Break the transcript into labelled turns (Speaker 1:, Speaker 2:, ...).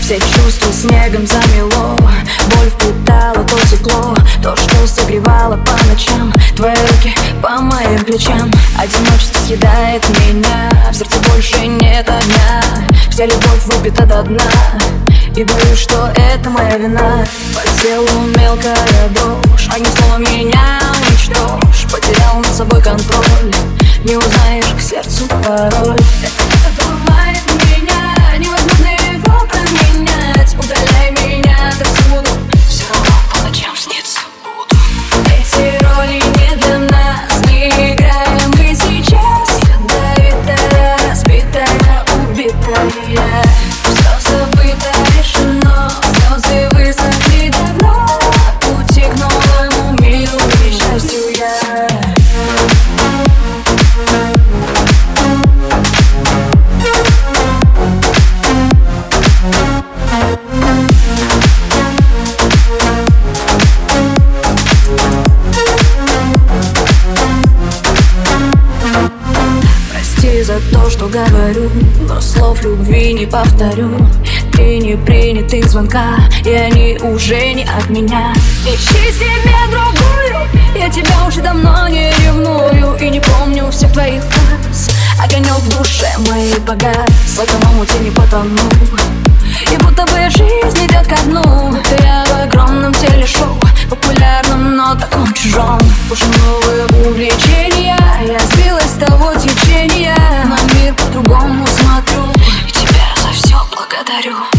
Speaker 1: Все чувства снегом замело Боль впитала то тепло То, что согревало по ночам. Твои руки по моим плечам. Одиночество съедает меня В сердце больше нет огня. Вся любовь выпита до дна И боюсь, что это моя вина. По телу мелкая дрожь Одним словом меня То, что говорю Но слов любви не повторю. Три непринятых звонка И они уже не от меня. Ищи себе другую Я тебя уже давно не ревную. И не помню всех твоих фраз. Огонек в душе моей погас В этом омуте не потону. И будто бы жизнь идет ко дну. Я в огромном телешоу Популярном, но таком чужом. Уже благодарю